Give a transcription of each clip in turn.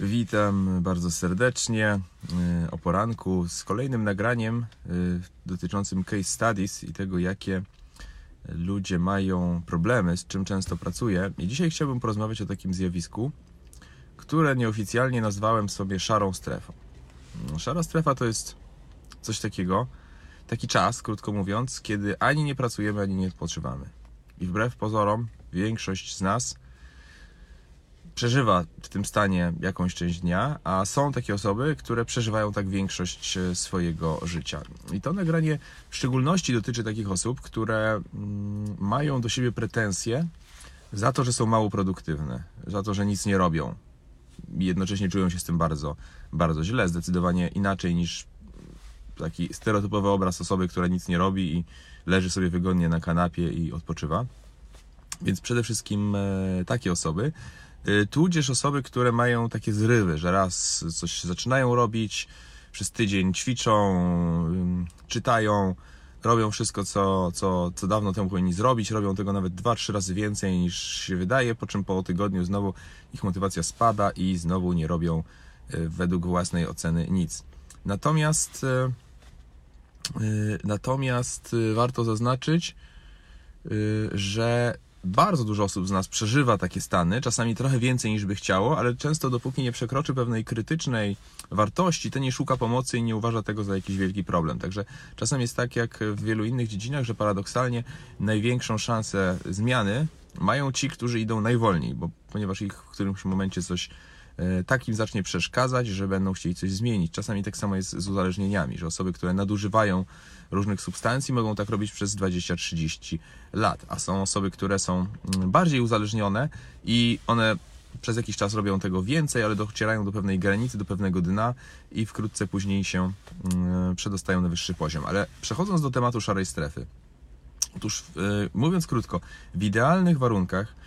Witam bardzo serdecznie y, o poranku z kolejnym nagraniem y, dotyczącym case studies i tego, jakie ludzie mają problemy, z czym często pracuję. I dzisiaj chciałbym porozmawiać o takim zjawisku, które nieoficjalnie nazwałem sobie szarą strefą. Szara strefa to jest coś takiego, taki czas, krótko mówiąc, kiedy ani nie pracujemy, ani nie odpoczywamy. I wbrew pozorom, większość z nas przeżywa w tym stanie jakąś część dnia, a są takie osoby, które przeżywają tak większość e, swojego życia. I to nagranie w szczególności dotyczy takich osób, które mm, mają do siebie pretensje za to, że są mało produktywne, za to, że nic nie robią. I jednocześnie czują się z tym bardzo, bardzo źle, zdecydowanie inaczej niż taki stereotypowy obraz osoby, która nic nie robi i leży sobie wygodnie na kanapie i odpoczywa. Więc przede wszystkim e, takie osoby, e, tudzież osoby, które mają takie zrywy, że raz coś zaczynają robić, przez tydzień ćwiczą, czytają, robią wszystko, co, co, co dawno temu powinni zrobić, robią tego nawet dwa, trzy razy więcej niż się wydaje, po czym po tygodniu znowu ich motywacja spada i znowu nie robią e, według własnej oceny nic. Natomiast, natomiast warto zaznaczyć, że bardzo dużo osób z nas przeżywa takie stany, czasami trochę więcej niż by chciało, ale często dopóki nie przekroczy pewnej krytycznej wartości, to nie szuka pomocy i nie uważa tego za jakiś wielki problem. Także czasem jest tak jak w wielu innych dziedzinach, że paradoksalnie największą szansę zmiany mają ci, którzy idą najwolniej, bo ponieważ ich w którymś momencie coś takim zacznie przeszkadzać, że będą chcieli coś zmienić. Czasami tak samo jest z uzależnieniami, że osoby, które nadużywają różnych substancji mogą tak robić przez 20-30 lat, a są osoby, które są mm, bardziej uzależnione i one przez jakiś czas robią tego więcej, ale docierają do pewnej granicy, do pewnego dna i wkrótce później się mm, przedostają na wyższy poziom. Ale przechodząc do tematu szarej strefy. Otóż, e, mówiąc krótko, w idealnych warunkach e,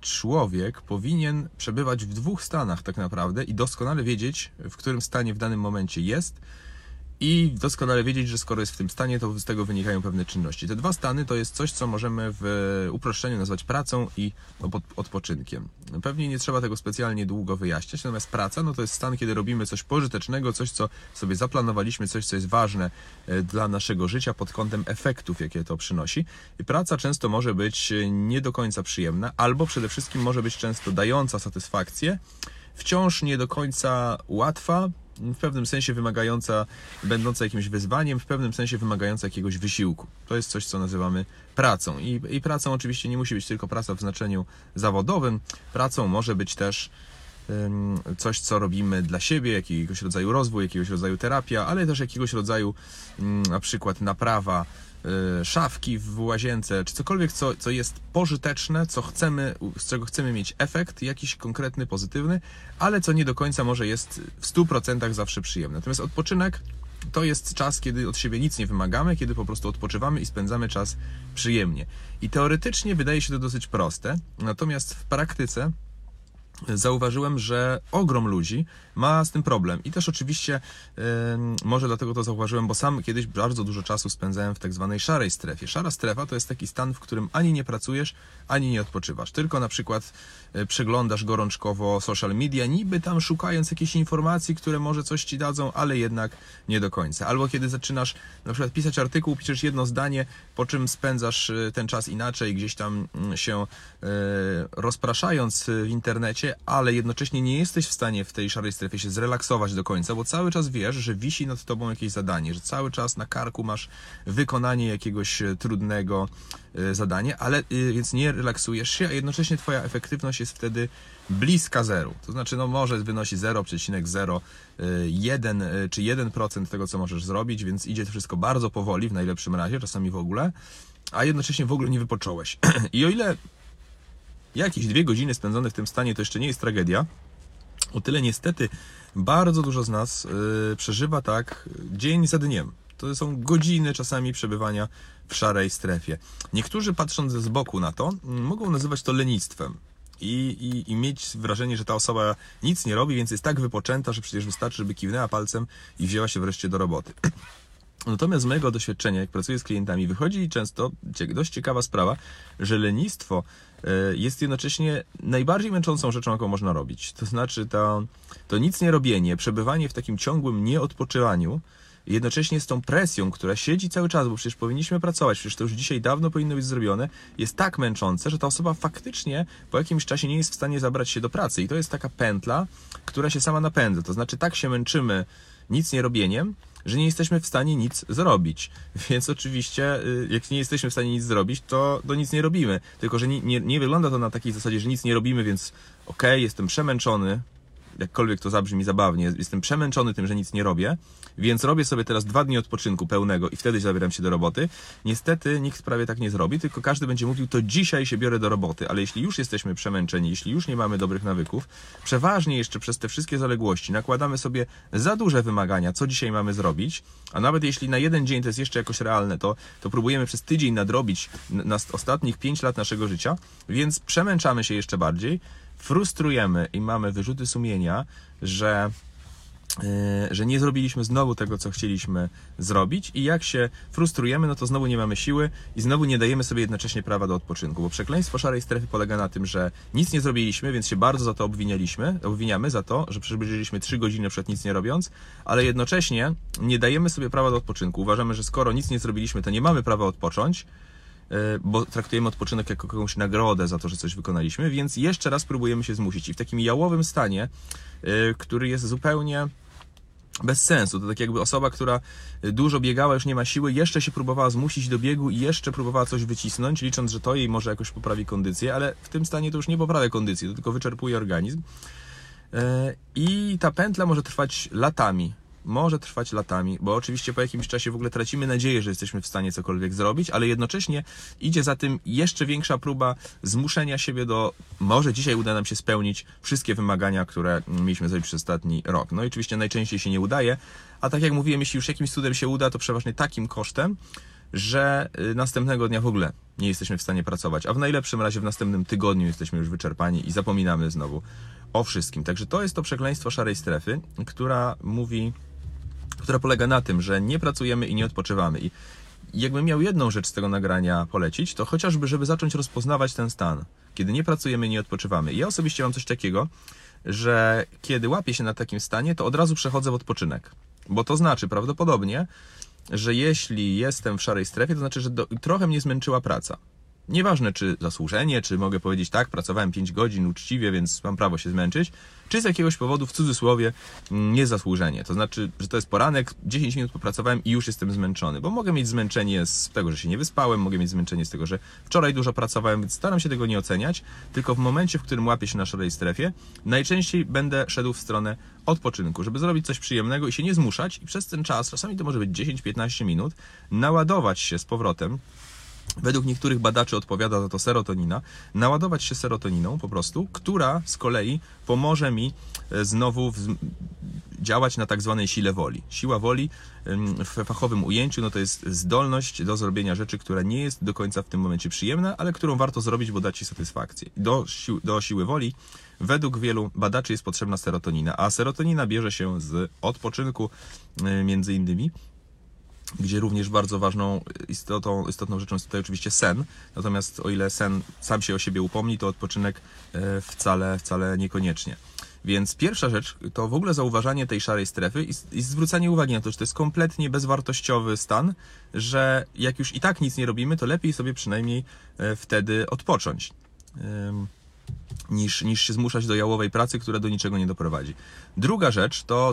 człowiek powinien przebywać w dwóch stanach tak naprawdę i doskonale wiedzieć, w którym stanie w danym momencie jest i doskonale wiedzieć, że skoro jest w tym stanie, to z tego wynikają pewne czynności. Te dwa stany to jest coś, co możemy w uproszczeniu nazwać pracą i odpoczynkiem. Pewnie nie trzeba tego specjalnie długo wyjaśniać, natomiast praca no to jest stan, kiedy robimy coś pożytecznego, coś, co sobie zaplanowaliśmy, coś, co jest ważne e, dla naszego życia pod kątem efektów, jakie to przynosi. I praca często może być e, nie do końca przyjemna, albo przede wszystkim może być często dająca satysfakcję, wciąż nie do końca łatwa, w pewnym sensie wymagająca, będąca jakimś wyzwaniem, w pewnym sensie wymagająca jakiegoś wysiłku. To jest coś, co nazywamy pracą. I, I pracą oczywiście nie musi być tylko praca w znaczeniu zawodowym. Pracą może być też coś, co robimy dla siebie, jakiegoś rodzaju rozwój, jakiegoś rodzaju terapia, ale też jakiegoś rodzaju ym, na przykład naprawa y, szafki w łazience, czy cokolwiek, co, co jest pożyteczne, co chcemy, z czego chcemy mieć efekt, jakiś konkretny, pozytywny, ale co nie do końca może jest w 100% zawsze przyjemne. Natomiast odpoczynek to jest czas, kiedy od siebie nic nie wymagamy, kiedy po prostu odpoczywamy i spędzamy czas przyjemnie. I teoretycznie wydaje się to dosyć proste, natomiast w praktyce zauważyłem, że ogrom ludzi ma z tym problem. I też oczywiście yy, może dlatego to zauważyłem, bo sam kiedyś bardzo dużo czasu spędzałem w tak zwanej szarej strefie. Szara strefa to jest taki stan, w którym ani nie pracujesz, ani nie odpoczywasz. Tylko na przykład yy, przeglądasz gorączkowo social media, niby tam szukając jakichś informacji, które może coś ci dadzą, ale jednak nie do końca. Albo kiedy zaczynasz na przykład pisać artykuł, piszesz jedno zdanie, po czym spędzasz yy, ten czas inaczej, gdzieś tam mm, się yy, rozpraszając w internecie, ale jednocześnie nie jesteś w stanie w tej szarej strefie się zrelaksować do końca, bo cały czas wiesz, że wisi nad tobą jakieś zadanie, że cały czas na karku masz wykonanie jakiegoś e, trudnego e, zadania, ale e, więc nie relaksujesz się, a jednocześnie twoja efektywność jest wtedy bliska zeru. To znaczy, no może wynosi 0,01 czy 1% tego, co możesz zrobić, więc idzie to wszystko bardzo powoli, w najlepszym razie, czasami w ogóle, a jednocześnie w ogóle nie wypocząłeś. I o ile jakieś dwie godziny spędzone w tym stanie to jeszcze nie jest tragedia. O tyle niestety bardzo dużo z nas yy, przeżywa tak dzień za dniem. To są godziny czasami przebywania w szarej strefie. Niektórzy patrząc z boku na to, mm, mogą nazywać to lenistwem. I, i, I mieć wrażenie, że ta osoba nic nie robi, więc jest tak wypoczęta, że przecież wystarczy, żeby kiwnęła palcem i wzięła się wreszcie do roboty. Natomiast z mojego doświadczenia, jak pracuję z klientami, wychodzi często dość ciekawa sprawa, że lenistwo e, jest jednocześnie najbardziej męczącą rzeczą, jaką można robić. To znaczy to, to nic nie robienie, przebywanie w takim ciągłym nieodpoczywaniu, jednocześnie z tą presją, która siedzi cały czas, bo przecież powinniśmy pracować, przecież to już dzisiaj dawno powinno być zrobione, jest tak męczące, że ta osoba faktycznie po jakimś czasie nie jest w stanie zabrać się do pracy. I to jest taka pętla, która się sama napędza. To znaczy tak się męczymy nic nie robieniem, że nie jesteśmy w stanie nic zrobić. Więc oczywiście, y, jak nie jesteśmy w stanie nic zrobić, to, to nic nie robimy. Tylko, że nie, nie, nie wygląda to na takiej zasadzie, że nic nie robimy, więc okej, okay, jestem przemęczony, jakkolwiek to zabrzmi zabawnie, jestem przemęczony tym, że nic nie robię, więc robię sobie teraz dwa dni odpoczynku pełnego i wtedy zabieram się do roboty. Niestety nikt prawie tak nie zrobi, tylko każdy będzie mówił, to dzisiaj się biorę do roboty, ale jeśli już jesteśmy przemęczeni, jeśli już nie mamy dobrych nawyków, przeważnie jeszcze przez te wszystkie zaległości nakładamy sobie za duże wymagania, co dzisiaj mamy zrobić, a nawet jeśli na jeden dzień to jest jeszcze jakoś realne, to, to próbujemy przez tydzień nadrobić na ostatnich pięć lat naszego życia, więc przemęczamy się jeszcze bardziej, frustrujemy i mamy wyrzuty sumienia, że e, że nie zrobiliśmy znowu tego, co chcieliśmy zrobić i jak się frustrujemy, no to znowu nie mamy siły i znowu nie dajemy sobie jednocześnie prawa do odpoczynku, bo przekleństwo szarej strefy polega na tym, że nic nie zrobiliśmy, więc się bardzo za to obwinialiśmy, obwiniamy za to, że przybliżyliśmy 3 godziny przed nic nie robiąc, ale jednocześnie nie dajemy sobie prawa do odpoczynku. Uważamy, że skoro nic nie zrobiliśmy, to nie mamy prawa odpocząć, bo traktujemy odpoczynek jako jakąś nagrodę za to, że coś wykonaliśmy, więc jeszcze raz próbujemy się zmusić. I w takim jałowym stanie, e, który jest zupełnie bez sensu. To tak jakby osoba, która dużo biegała, już nie ma siły, jeszcze się próbowała zmusić do biegu i jeszcze próbowała coś wycisnąć, licząc, że to jej może jakoś poprawi kondycję, ale w tym stanie to już nie poprawia kondycji, to tylko wyczerpuje organizm. E, I ta pętla może trwać latami może trwać latami, bo oczywiście po jakimś czasie w ogóle tracimy nadzieję, że jesteśmy w stanie cokolwiek zrobić, ale jednocześnie idzie za tym jeszcze większa próba zmuszenia siebie do, może dzisiaj uda nam się spełnić wszystkie wymagania, które mieliśmy zrobić przez ostatni rok. No i oczywiście najczęściej się nie udaje, a tak jak mówiłem, jeśli już jakimś cudem się uda, to przeważnie takim kosztem, że y, następnego dnia w ogóle nie jesteśmy w stanie pracować, a w najlepszym razie w następnym tygodniu jesteśmy już wyczerpani i zapominamy znowu o wszystkim. Także to jest to przekleństwo szarej strefy, która mówi która polega na tym, że nie pracujemy i nie odpoczywamy. I jakbym miał jedną rzecz z tego nagrania polecić, to chociażby, żeby zacząć rozpoznawać ten stan, kiedy nie pracujemy i nie odpoczywamy. I ja osobiście mam coś takiego, że kiedy łapię się na takim stanie, to od razu przechodzę w odpoczynek. Bo to znaczy prawdopodobnie, że jeśli jestem w szarej strefie, to znaczy, że do, trochę mnie zmęczyła praca. Nieważne, czy zasłużenie, czy mogę powiedzieć tak, pracowałem 5 godzin uczciwie, więc mam prawo się zmęczyć, czy z jakiegoś powodu, w cudzysłowie, niezasłużenie. To znaczy, że to jest poranek, 10 minut popracowałem i już jestem zmęczony, bo mogę mieć zmęczenie z tego, że się nie wyspałem, mogę mieć zmęczenie z tego, że wczoraj dużo pracowałem, więc staram się tego nie oceniać, tylko w momencie, w którym łapię się na szarej strefie, najczęściej będę szedł w stronę odpoczynku, żeby zrobić coś przyjemnego i się nie zmuszać i przez ten czas, czasami to może być 10-15 minut, naładować się z powrotem Według niektórych badaczy odpowiada za to serotonina, naładować się serotoniną po prostu, która z kolei pomoże mi e, znowu działać na tak zwanej sile woli. Siła woli w fachowym ujęciu no to jest zdolność do zrobienia rzeczy, która nie jest do końca w tym momencie przyjemna, ale którą warto zrobić, bo da Ci satysfakcję. Do, do siły woli według wielu badaczy jest potrzebna serotonina, a serotonina bierze się z odpoczynku e, między innymi gdzie również bardzo ważną istotą, istotną rzeczą jest tutaj oczywiście sen. Natomiast o ile sen sam się o siebie upomni, to odpoczynek e, wcale, wcale niekoniecznie. Więc pierwsza rzecz to w ogóle zauważanie tej szarej strefy i, i zwrócenie uwagi na to, że to jest kompletnie bezwartościowy stan, że jak już i tak nic nie robimy, to lepiej sobie przynajmniej e, wtedy odpocząć niż, niż się zmuszać do jałowej pracy, która do niczego nie doprowadzi. Druga rzecz to,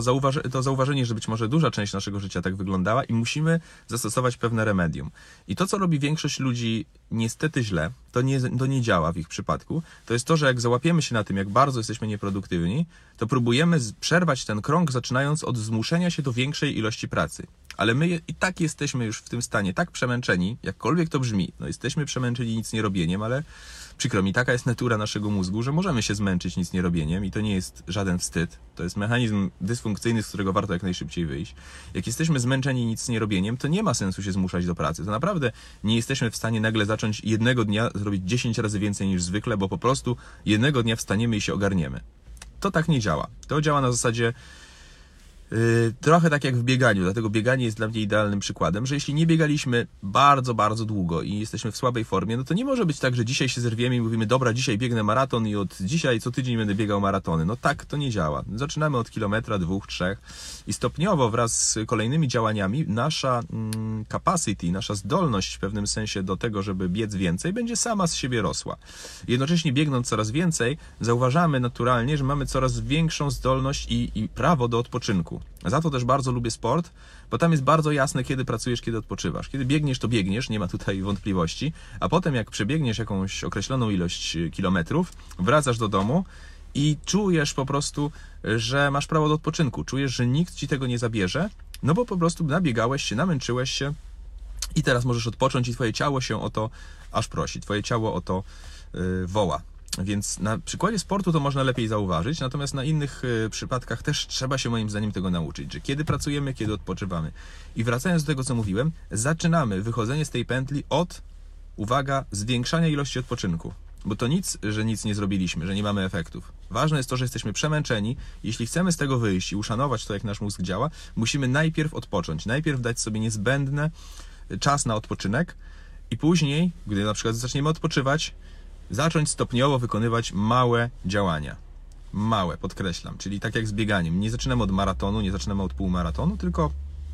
to zauważenie, że być może duża część naszego życia tak wyglądała i musimy zastosować pewne remedium. I to, co robi większość ludzi niestety źle, to nie, to nie działa w ich przypadku, to jest to, że jak załapiemy się na tym, jak bardzo jesteśmy nieproduktywni, to próbujemy przerwać ten krąg, zaczynając od zmuszenia się do większej ilości pracy. Ale my i tak jesteśmy już w tym stanie tak przemęczeni, jakkolwiek to brzmi, no jesteśmy przemęczeni nic nie robieniem, ale Przykro mi, taka jest natura naszego mózgu, że możemy się zmęczyć nic nie robieniem i to nie jest żaden wstyd. To jest mechanizm dysfunkcyjny, z którego warto jak najszybciej wyjść. Jak jesteśmy zmęczeni nic nie robieniem, to nie ma sensu się zmuszać do pracy. To naprawdę nie jesteśmy w stanie nagle zacząć jednego dnia zrobić 10 razy więcej niż zwykle, bo po prostu jednego dnia wstaniemy i się ogarniemy. To tak nie działa. To działa na zasadzie Trochę tak jak w bieganiu, dlatego bieganie jest dla mnie idealnym przykładem, że jeśli nie biegaliśmy bardzo, bardzo długo i jesteśmy w słabej formie, no to nie może być tak, że dzisiaj się zerwiemy i mówimy, dobra, dzisiaj biegnę maraton i od dzisiaj co tydzień będę biegał maratony. No tak to nie działa. Zaczynamy od kilometra, dwóch, trzech i stopniowo wraz z kolejnymi działaniami nasza mm, capacity, nasza zdolność w pewnym sensie do tego, żeby biec więcej, będzie sama z siebie rosła. Jednocześnie biegnąc coraz więcej, zauważamy naturalnie, że mamy coraz większą zdolność i, i prawo do odpoczynku. Za to też bardzo lubię sport, bo tam jest bardzo jasne, kiedy pracujesz, kiedy odpoczywasz. Kiedy biegniesz, to biegniesz, nie ma tutaj wątpliwości, a potem jak przebiegniesz jakąś określoną ilość y, kilometrów, wracasz do domu i czujesz po prostu, że masz prawo do odpoczynku. Czujesz, że nikt ci tego nie zabierze, no bo po prostu nabiegałeś się, namęczyłeś się i teraz możesz odpocząć i twoje ciało się o to aż prosi. Twoje ciało o to yy, woła. Więc na przykładzie sportu to można lepiej zauważyć, natomiast na innych y, przypadkach też trzeba się moim zdaniem tego nauczyć, że kiedy pracujemy, kiedy odpoczywamy. I wracając do tego, co mówiłem, zaczynamy wychodzenie z tej pętli od, uwaga, zwiększania ilości odpoczynku. Bo to nic, że nic nie zrobiliśmy, że nie mamy efektów. Ważne jest to, że jesteśmy przemęczeni. Jeśli chcemy z tego wyjść i uszanować to, jak nasz mózg działa, musimy najpierw odpocząć, najpierw dać sobie niezbędny czas na odpoczynek i później, gdy na przykład zaczniemy odpoczywać, zacząć stopniowo wykonywać małe działania. Małe, podkreślam, czyli tak jak z bieganiem. Nie zaczynamy od maratonu, nie zaczynamy od półmaratonu, tylko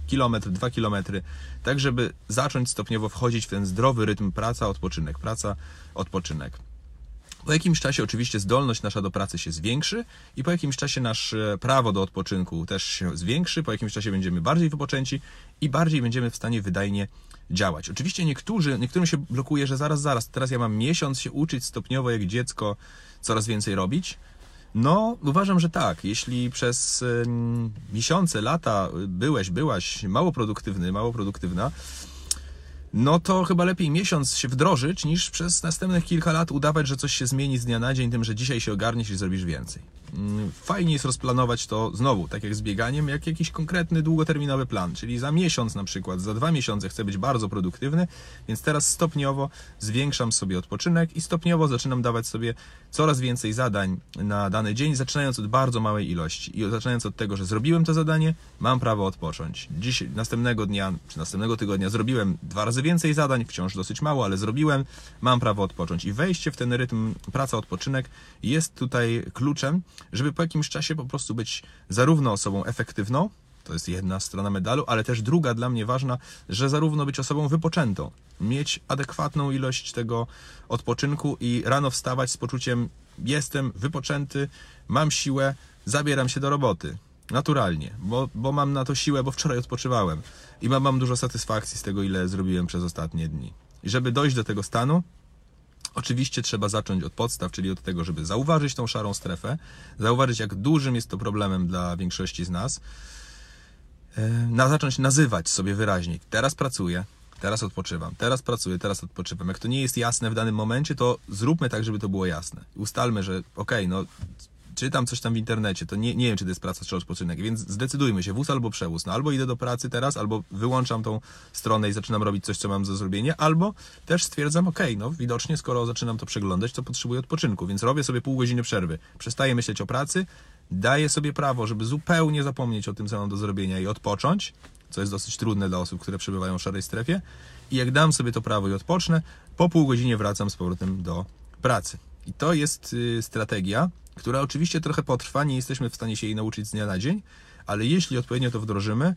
kilometr, dwa kilometry, tak żeby zacząć stopniowo wchodzić w ten zdrowy rytm praca, odpoczynek, praca, odpoczynek. Po jakimś czasie oczywiście zdolność nasza do pracy się zwiększy i po jakimś czasie nasze prawo do odpoczynku też się zwiększy, po jakimś czasie będziemy bardziej wypoczęci i bardziej będziemy w stanie wydajnie działać. Oczywiście niektórzy, niektórym się blokuje, że zaraz, zaraz, teraz ja mam miesiąc się uczyć stopniowo jak dziecko coraz więcej robić. No, uważam, że tak. Jeśli przez miesiące, lata byłeś, byłaś mało produktywny, mało produktywna, no to chyba lepiej miesiąc się wdrożyć, niż przez następnych kilka lat udawać, że coś się zmieni z dnia na dzień, tym, że dzisiaj się ogarniesz i zrobisz więcej. Mm, Fajnie jest rozplanować to znowu, tak jak z bieganiem, jak jakiś konkretny, długoterminowy plan, czyli za miesiąc na przykład, za dwa miesiące chcę być bardzo produktywny, więc teraz stopniowo zwiększam sobie odpoczynek i stopniowo zaczynam dawać sobie coraz więcej zadań na dany dzień, zaczynając od bardzo małej ilości i zaczynając od tego, że zrobiłem to zadanie, mam prawo odpocząć. Dziś, następnego dnia, czy następnego tygodnia zrobiłem dwa razy więcej zadań, wciąż dosyć mało, ale zrobiłem, mam prawo odpocząć. I wejście w ten rytm praca-odpoczynek jest tutaj kluczem, żeby po jakimś czasie po prostu być zarówno osobą efektywną, to jest jedna strona medalu, ale też druga dla mnie ważna, że zarówno być osobą wypoczętą, mieć adekwatną ilość tego odpoczynku i rano wstawać z poczuciem jestem wypoczęty, mam siłę, zabieram się do roboty. Naturalnie, bo, bo mam na to siłę, bo wczoraj odpoczywałem i mam, mam dużo satysfakcji z tego, ile zrobiłem przez ostatnie dni. I żeby dojść do tego stanu, Oczywiście trzeba zacząć od podstaw, czyli od tego, żeby zauważyć tą szarą strefę, zauważyć, jak dużym jest to problemem dla większości z nas, e, na, zacząć nazywać sobie wyraźnie. Teraz pracuję, teraz odpoczywam, teraz pracuję, teraz odpoczywam. Jak to nie jest jasne w danym momencie, to zróbmy tak, żeby to było jasne. Ustalmy, że okej, okay, no czytam coś tam w internecie, to nie, nie wiem, czy to jest praca czy odpoczynek, więc zdecydujmy się, wóz albo przewóz. No albo idę do pracy teraz, albo wyłączam tą stronę i zaczynam robić coś, co mam do zrobienia, albo też stwierdzam, ok, no widocznie skoro zaczynam to przeglądać, to potrzebuję odpoczynku, więc robię sobie pół godziny przerwy. Przestaję myśleć o pracy, daję sobie prawo, żeby zupełnie zapomnieć o tym, co mam do zrobienia i odpocząć, co jest dosyć trudne dla osób, które przebywają w szarej strefie. I jak dam sobie to prawo i odpocznę, po pół godzinie wracam z powrotem do pracy. I to jest y, strategia, która oczywiście trochę potrwa, nie jesteśmy w stanie się jej nauczyć z dnia na dzień, ale jeśli odpowiednio to wdrożymy,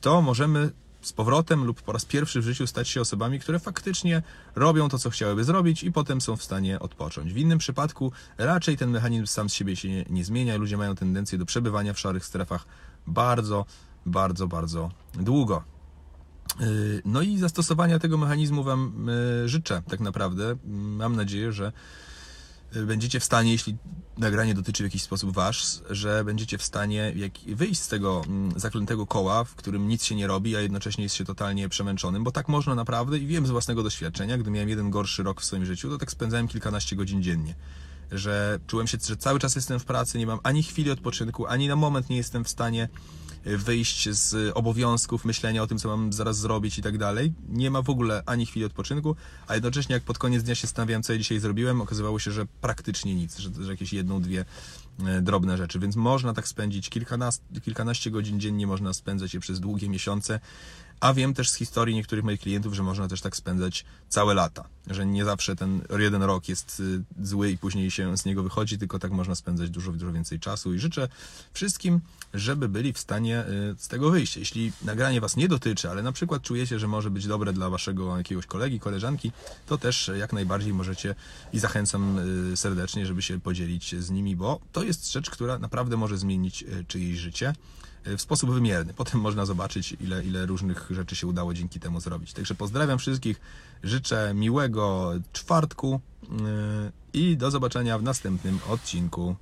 to możemy z powrotem lub po raz pierwszy w życiu stać się osobami, które faktycznie robią to, co chciałyby zrobić i potem są w stanie odpocząć. W innym przypadku raczej ten mechanizm sam z siebie się nie, nie zmienia ludzie mają tendencję do przebywania w szarych strefach bardzo, bardzo, bardzo długo. Yy, no i zastosowania tego mechanizmu Wam yy, życzę tak naprawdę. Mam nadzieję, że będziecie w stanie, jeśli nagranie dotyczy w jakiś sposób Was, że będziecie w stanie wyjść z tego mm, zaklętego koła, w którym nic się nie robi, a jednocześnie jest się totalnie przemęczonym, bo tak można naprawdę i wiem z własnego doświadczenia, gdy miałem jeden gorszy rok w swoim życiu, to tak spędzałem kilkanaście godzin dziennie. Że czułem się, że cały czas jestem w pracy, nie mam ani chwili odpoczynku, ani na moment nie jestem w stanie wyjść z obowiązków, myślenia o tym, co mam zaraz zrobić i tak dalej. Nie ma w ogóle ani chwili odpoczynku, a jednocześnie jak pod koniec dnia się zastanawiałem, co ja dzisiaj zrobiłem, okazywało się, że praktycznie nic, że, że jakieś jedną, dwie e, drobne rzeczy, więc można tak spędzić kilkanaście godzin dziennie, można spędzać je przez długie miesiące, a wiem też z historii niektórych moich klientów, że można też tak spędzać całe lata, że nie zawsze ten jeden rok jest y, zły i później się z niego wychodzi, tylko tak można spędzać dużo, dużo więcej czasu i życzę wszystkim, żeby byli w stanie y, z tego wyjść. Jeśli nagranie Was nie dotyczy, ale na przykład czujecie, że może być dobre dla Waszego jakiegoś kolegi, koleżanki, to też jak najbardziej możecie i zachęcam y, serdecznie, żeby się podzielić z nimi, bo to jest rzecz, która naprawdę może zmienić y, czyjeś życie y, w sposób wymierny. Potem można zobaczyć, ile, ile różnych rzeczy się udało dzięki temu zrobić. Także pozdrawiam wszystkich, życzę miłego czwartku y, i do zobaczenia w następnym odcinku.